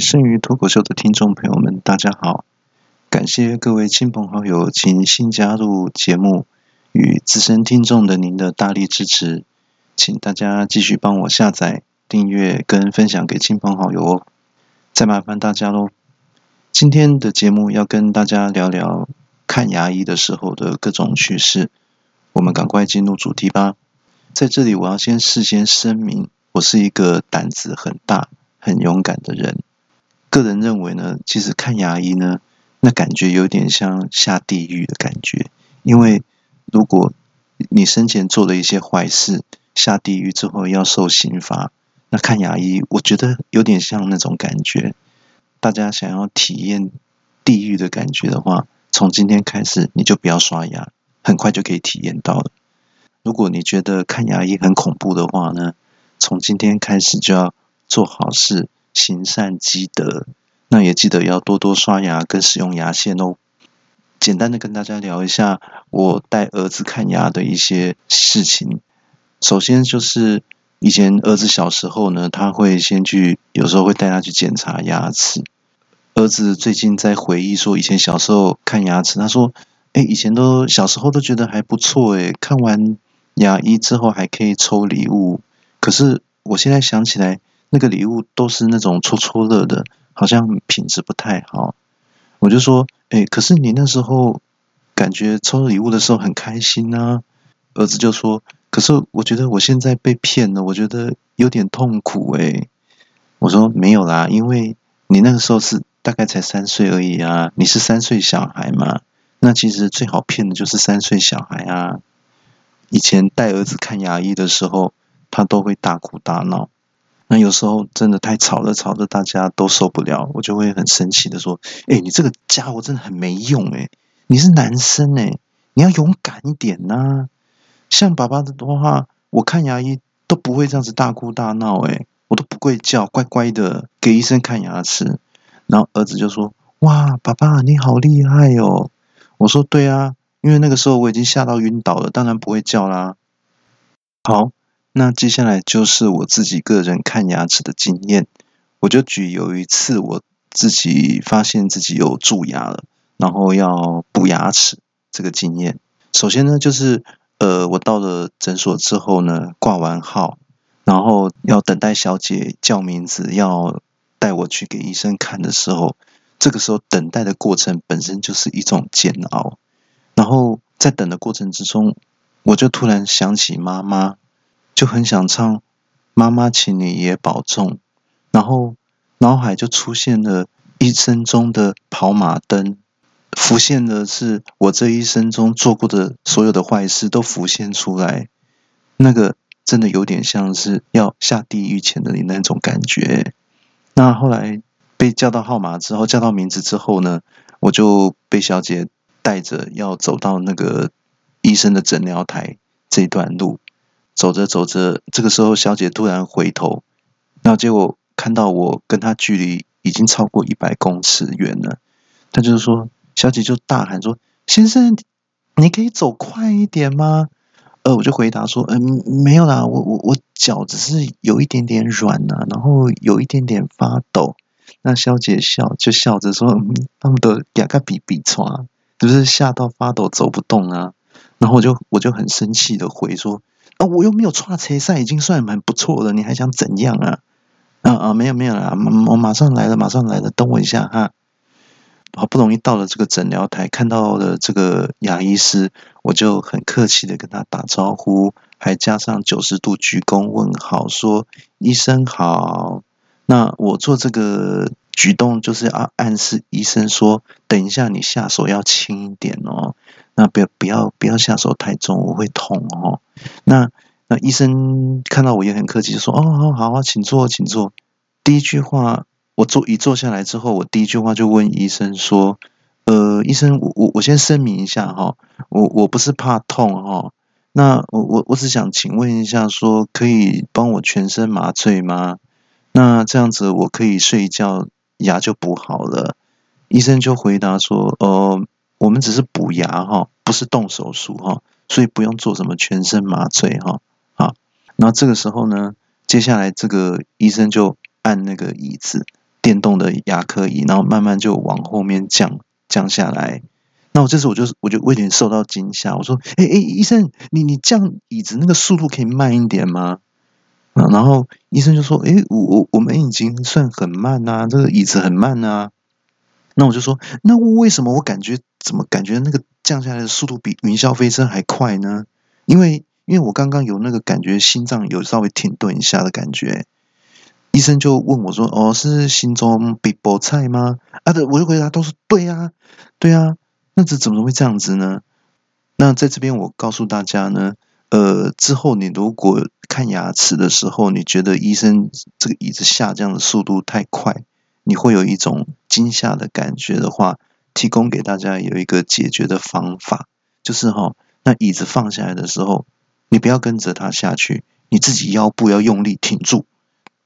剩余脱口秀的听众朋友们，大家好！感谢各位亲朋好友请新加入节目与资深听众的您的大力支持，请大家继续帮我下载、订阅跟分享给亲朋好友哦！再麻烦大家喽！今天的节目要跟大家聊聊看牙医的时候的各种趣事，我们赶快进入主题吧！在这里，我要先事先声明，我是一个胆子很大。很勇敢的人，个人认为呢，其实看牙医呢，那感觉有点像下地狱的感觉。因为如果你生前做了一些坏事，下地狱之后要受刑罚，那看牙医，我觉得有点像那种感觉。大家想要体验地狱的感觉的话，从今天开始你就不要刷牙，很快就可以体验到了。如果你觉得看牙医很恐怖的话呢，从今天开始就要。做好事，行善积德，那也记得要多多刷牙跟使用牙线哦。简单的跟大家聊一下我带儿子看牙的一些事情。首先就是以前儿子小时候呢，他会先去，有时候会带他去检查牙齿。儿子最近在回忆说，以前小时候看牙齿，他说：“哎，以前都小时候都觉得还不错，哎，看完牙医之后还可以抽礼物。可是我现在想起来。”那个礼物都是那种戳戳乐的，好像品质不太好。我就说，哎，可是你那时候感觉抽礼物的时候很开心啊。儿子就说，可是我觉得我现在被骗了，我觉得有点痛苦哎。我说没有啦，因为你那个时候是大概才三岁而已啊，你是三岁小孩嘛。那其实最好骗的就是三岁小孩啊。以前带儿子看牙医的时候，他都会大哭大闹。那有时候真的太吵了，吵得大家都受不了，我就会很生气的说：“哎，你这个家伙真的很没用哎！你是男生哎，你要勇敢一点呐！像爸爸的话，我看牙医都不会这样子大哭大闹哎，我都不会叫，乖乖的给医生看牙齿。然后儿子就说：哇，爸爸你好厉害哦！我说对啊，因为那个时候我已经吓到晕倒了，当然不会叫啦。好。那接下来就是我自己个人看牙齿的经验，我就举有一次我自己发现自己有蛀牙了，然后要补牙齿这个经验。首先呢，就是呃，我到了诊所之后呢，挂完号，然后要等待小姐叫名字，要带我去给医生看的时候，这个时候等待的过程本身就是一种煎熬。然后在等的过程之中，我就突然想起妈妈。就很想唱“妈妈，请你也保重”，然后脑海就出现了一生中的跑马灯，浮现的是我这一生中做过的所有的坏事都浮现出来，那个真的有点像是要下地狱前的你那种感觉。那后来被叫到号码之后，叫到名字之后呢，我就被小姐带着要走到那个医生的诊疗台这段路。走着走着，这个时候小姐突然回头，然后结果看到我跟她距离已经超过一百公尺远了，她就是说，小姐就大喊说：“先生，你可以走快一点吗？”呃，我就回答说：“嗯，没有啦，我我我脚只是有一点点软呐，然后有一点点发抖。”那小姐笑就笑着说：“他们都牙个比比穿，是不是吓到发抖走不动啊？”然后我就我就很生气的回说。啊，我又没有穿车赛，已经算很不错了。你还想怎样啊？啊啊，没有没有啦，我马上来了，马上来了，等我一下哈。好不容易到了这个诊疗台，看到了这个牙医师，我就很客气的跟他打招呼，还加上九十度鞠躬问好，说医生好。那我做这个举动就是要暗示医生说，等一下你下手要轻一点哦。那不要不要不要下手太重，我会痛哦。那那医生看到我也很客气，就说：“哦，好好，请坐，请坐。”第一句话，我坐一坐下来之后，我第一句话就问医生说：“呃，医生，我我我先声明一下哈，我我不是怕痛哈。那我我我只想请问一下，说可以帮我全身麻醉吗？那这样子我可以睡一觉，牙就补好了。”医生就回答说：“哦。”我们只是补牙哈，不是动手术哈，所以不用做什么全身麻醉哈。啊，那这个时候呢，接下来这个医生就按那个椅子，电动的牙科椅，然后慢慢就往后面降降下来。那我这时我就我就有点受到惊吓，我说：“哎哎，医生，你你降椅子那个速度可以慢一点吗？”啊，然后医生就说：“哎，我我我们已经算很慢呐，这个椅子很慢呐。”那我就说：“那为什么我感觉怎么感觉那个降下来的速度比云霄飞车还快呢？因为因为我刚刚有那个感觉，心脏有稍微停顿一下的感觉。”医生就问我说：“哦，是心中比菠菜吗？”啊，的，我就回答都是对啊，对啊。那这怎么会这样子呢？那在这边我告诉大家呢，呃，之后你如果看牙齿的时候，你觉得医生这个椅子下降的速度太快，你会有一种惊吓的感觉的话，提供给大家有一个解决的方法，就是哈，那椅子放下来的时候，你不要跟着它下去，你自己腰部要用力挺住，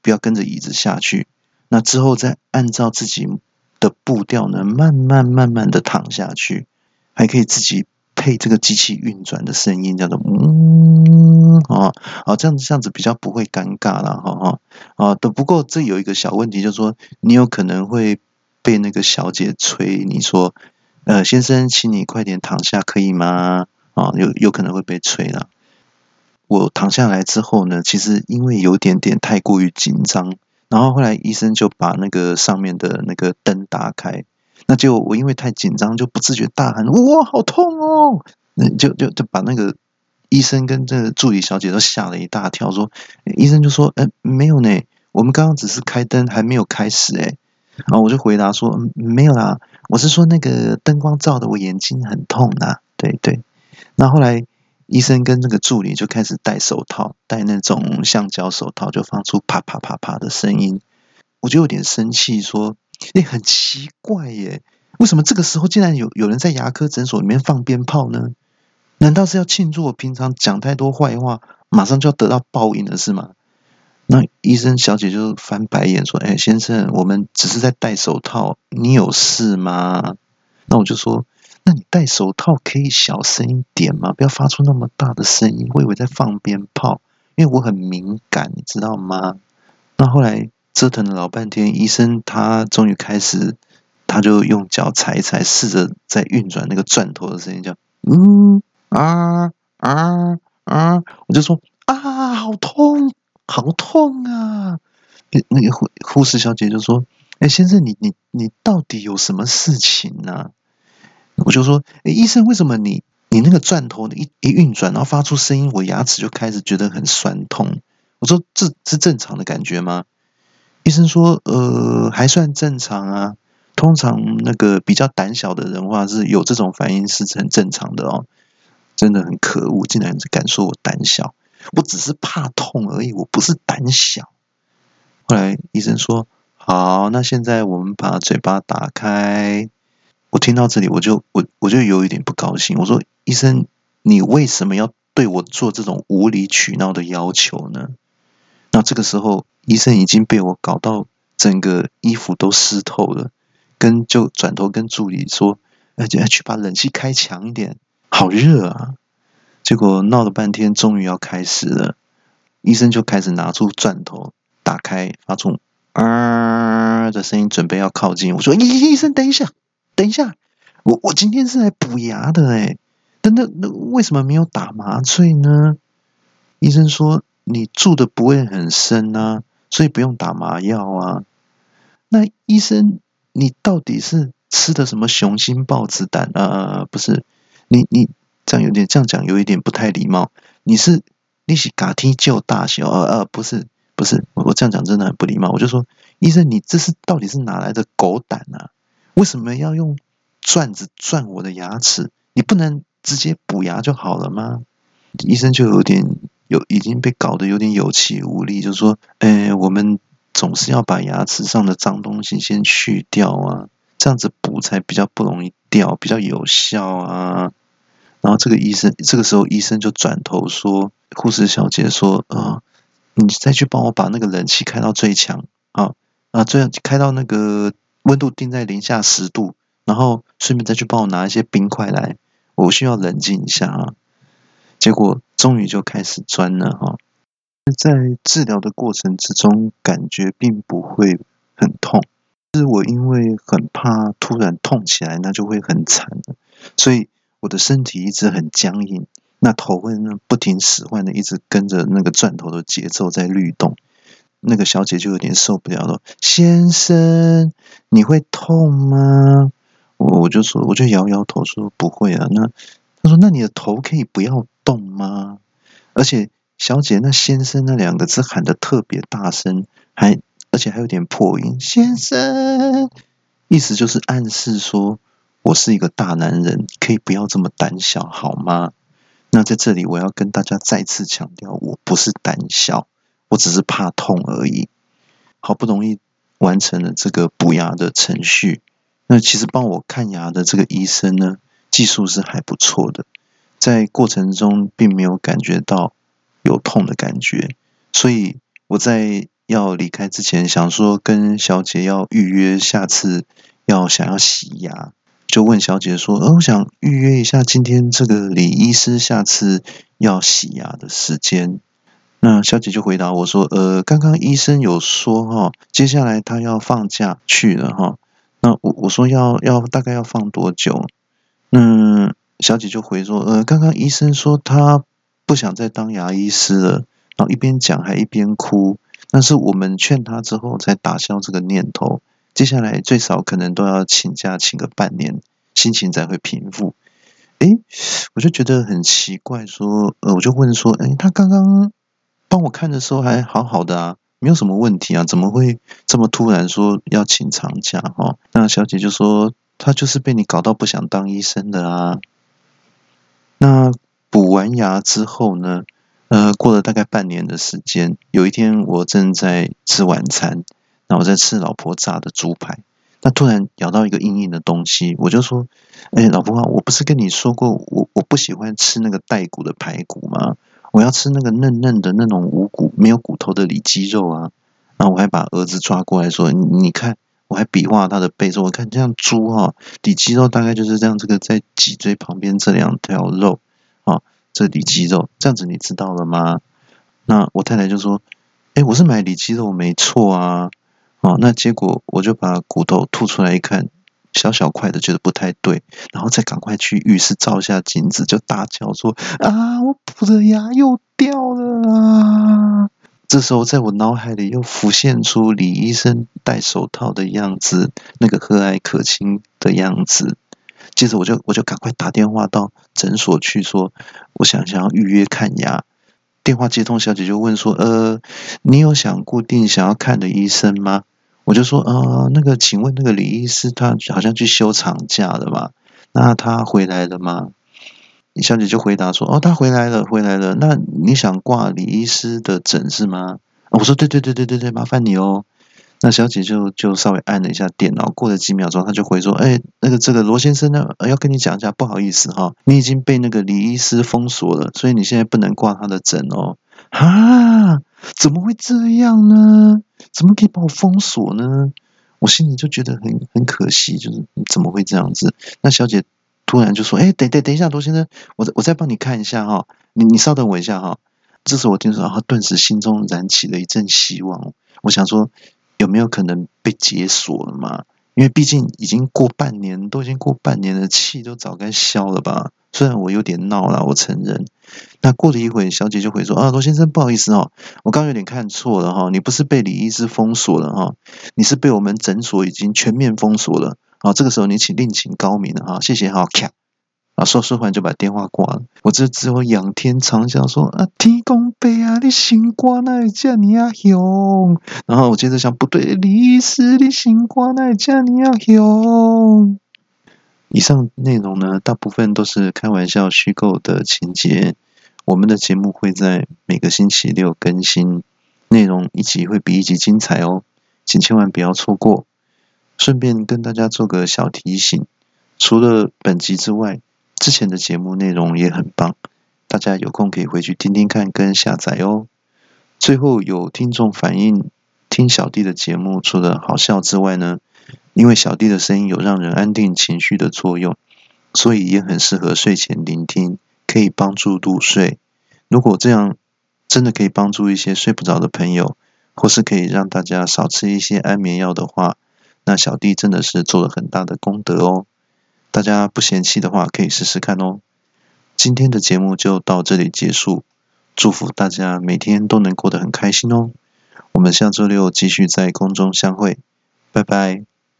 不要跟着椅子下去。那之后再按照自己。的步调呢，慢慢慢慢的躺下去，还可以自己配这个机器运转的声音，叫做嗯啊，好这样子这样子比较不会尴尬了，哈哈啊。的不过这有一个小问题，就是说你有可能会被那个小姐催，你说呃先生，请你快点躺下，可以吗？啊，有有可能会被催了。我躺下来之后呢，其实因为有点点太过于紧张。然后后来医生就把那个上面的那个灯打开，那就我因为太紧张，就不自觉大喊：“哇，好痛哦！”那就就就把那个医生跟这个助理小姐都吓了一大跳。说医生就说：“哎，没有呢，我们刚刚只是开灯，还没有开始。”哎，然后我就回答说：“没有啦，我是说那个灯光照的我眼睛很痛呐。”对对，那后来。医生跟那个助理就开始戴手套，戴那种橡胶手套，就放出啪啪啪啪的声音。我就有点生气，说：“哎，很奇怪耶，为什么这个时候竟然有有人在牙科诊所里面放鞭炮呢？难道是要庆祝我平常讲太多坏话，马上就要得到报应了，是吗？”那医生小姐就翻白眼说：“哎，先生，我们只是在戴手套，你有事吗？”那我就说。那你戴手套可以小声一点吗？不要发出那么大的声音，我以为在放鞭炮，因为我很敏感，你知道吗？那后来折腾了老半天，医生他终于开始，他就用脚踩一踩，试着在运转那个钻头的声音，叫嗯啊啊啊！我就说啊，好痛，好痛啊！那个护护士小姐就说：“哎，先生，你你你到底有什么事情呢？”我就说，哎，医生，为什么你你那个钻头一一运转，然后发出声音，我牙齿就开始觉得很酸痛？我说这是正常的感觉吗？医生说，呃，还算正常啊。通常那个比较胆小的人话是有这种反应是很正常的哦。真的很可恶，竟然敢说我胆小，我只是怕痛而已，我不是胆小。后来医生说，好，那现在我们把嘴巴打开。我听到这里，我就我我就有一点不高兴。我说：“医生，你为什么要对我做这种无理取闹的要求呢？”那这个时候，医生已经被我搞到整个衣服都湿透了，跟就转头跟助理说：“呃，去把冷气开强一点，好热啊！”结果闹了半天，终于要开始了。医生就开始拿出钻头，打开，发出“啊”的声音，准备要靠近。我说：“医医生，等一下。”等一下，我我今天是来补牙的哎，那那那为什么没有打麻醉呢？医生说你住的不会很深啊，所以不用打麻药啊。那医生，你到底是吃的什么雄心豹子胆啊？不是，你你这样有点这样讲有一点不太礼貌。你是你是嘎天救大小呃呃，不是不是，我这样讲真的很不礼貌。我就说，医生，你这是到底是哪来的狗胆啊？为什么要用钻子钻我的牙齿？你不能直接补牙就好了吗？医生就有点有已经被搞得有点有气无力，就是说：“哎，我们总是要把牙齿上的脏东西先去掉啊，这样子补才比较不容易掉，比较有效啊。”然后这个医生这个时候医生就转头说：“护士小姐说啊，你再去帮我把那个冷气开到最强啊啊，这样开到那个。”温度定在零下十度，然后顺便再去帮我拿一些冰块来，我需要冷静一下啊。结果终于就开始钻了哈，在治疗的过程之中，感觉并不会很痛，是我因为很怕突然痛起来，那就会很惨所以我的身体一直很僵硬，那头会呢不停使唤的，一直跟着那个钻头的节奏在律动。那个小姐就有点受不了了，先生，你会痛吗？我我就说，我就摇摇头说不会啊。那他说，那你的头可以不要动吗？而且小姐那先生那两个字喊的特别大声，还而且还有点破音，先生，意思就是暗示说我是一个大男人，可以不要这么胆小好吗？那在这里我要跟大家再次强调，我不是胆小。我只是怕痛而已，好不容易完成了这个补牙的程序。那其实帮我看牙的这个医生呢，技术是还不错的，在过程中并没有感觉到有痛的感觉。所以我在要离开之前，想说跟小姐要预约下次要想要洗牙，就问小姐说：“呃，我想预约一下今天这个李医师下次要洗牙的时间。”那小姐就回答我说：“呃，刚刚医生有说哈，接下来他要放假去了哈。那我我说要要大概要放多久？嗯，小姐就回说：呃，刚刚医生说他不想再当牙医师了，然后一边讲还一边哭。但是我们劝他之后才打消这个念头。接下来最少可能都要请假请个半年，心情才会平复。诶，我就觉得很奇怪，说呃，我就问说，诶，他刚刚。”帮我看的时候还好好的啊，没有什么问题啊，怎么会这么突然说要请长假哈？那小姐就说她就是被你搞到不想当医生的啊。那补完牙之后呢？呃，过了大概半年的时间，有一天我正在吃晚餐，那我在吃老婆炸的猪排，那突然咬到一个硬硬的东西，我就说：“哎，老婆啊，我不是跟你说过我我不喜欢吃那个带骨的排骨吗？”我要吃那个嫩嫩的那种无骨、没有骨头的里脊肉啊！然后我还把儿子抓过来说：“你看，我还比划他的背，说我看这样猪哈，里脊肉大概就是这样，这个在脊椎旁边这两条肉啊，这里脊肉这样子，你知道了吗？”那我太太就说：“哎，我是买里脊肉没错啊，哦，那结果我就把骨头吐出来一看。”小小块的觉得不太对，然后再赶快去浴室照一下镜子，就大叫说：“啊，我补的牙又掉了啊！”这时候在我脑海里又浮现出李医生戴手套的样子，那个和蔼可亲的样子。接着我就我就赶快打电话到诊所去说：“我想想要预约看牙。”电话接通，小姐就问说：“呃，你有想固定想要看的医生吗？”我就说，呃，那个，请问那个李医师他好像去休长假了嘛？那他回来了吗？李小姐就回答说，哦，他回来了，回来了。那你想挂李医师的诊是吗？我说，对对对对对对，麻烦你哦。那小姐就就稍微按了一下电脑，过了几秒钟，她就回说，哎，那个这个罗先生呢，要跟你讲一下，不好意思哈，你已经被那个李医师封锁了，所以你现在不能挂他的诊哦。啊，怎么会这样呢？怎么可以把我封锁呢？我心里就觉得很很可惜，就是怎么会这样子？那小姐突然就说：“哎，等等等一下，罗先生，我我再帮你看一下哈，你你稍等我一下哈。”这时我听说，啊，顿时心中燃起了一阵希望。我想说，有没有可能被解锁了嘛？因为毕竟已经过半年，都已经过半年了，气都早该消了吧。虽然我有点闹了，我承认。那过了一会，小姐就回说：“啊，罗先生，不好意思哦，我刚有点看错了哈，你不是被李医师封锁了哈，你是被我们诊所已经全面封锁了。好，这个时候你请另请高明了哈，谢谢哈。”卡，啊，说说完就把电话挂了。我这只有仰天长啸说：“啊，天公伯啊，你心肝哪会这你啊凶？”然后我接着想，不对，李医师，你心肝哪会这你啊凶？以上内容呢，大部分都是开玩笑、虚构的情节。我们的节目会在每个星期六更新，内容一集会比一集精彩哦，请千万不要错过。顺便跟大家做个小提醒，除了本集之外，之前的节目内容也很棒，大家有空可以回去听听看跟下载哦。最后有听众反映，听小弟的节目除了好笑之外呢？因为小弟的声音有让人安定情绪的作用，所以也很适合睡前聆听，可以帮助入睡。如果这样真的可以帮助一些睡不着的朋友，或是可以让大家少吃一些安眠药的话，那小弟真的是做了很大的功德哦。大家不嫌弃的话，可以试试看哦。今天的节目就到这里结束，祝福大家每天都能过得很开心哦。我们下周六继续在空中相会，拜拜。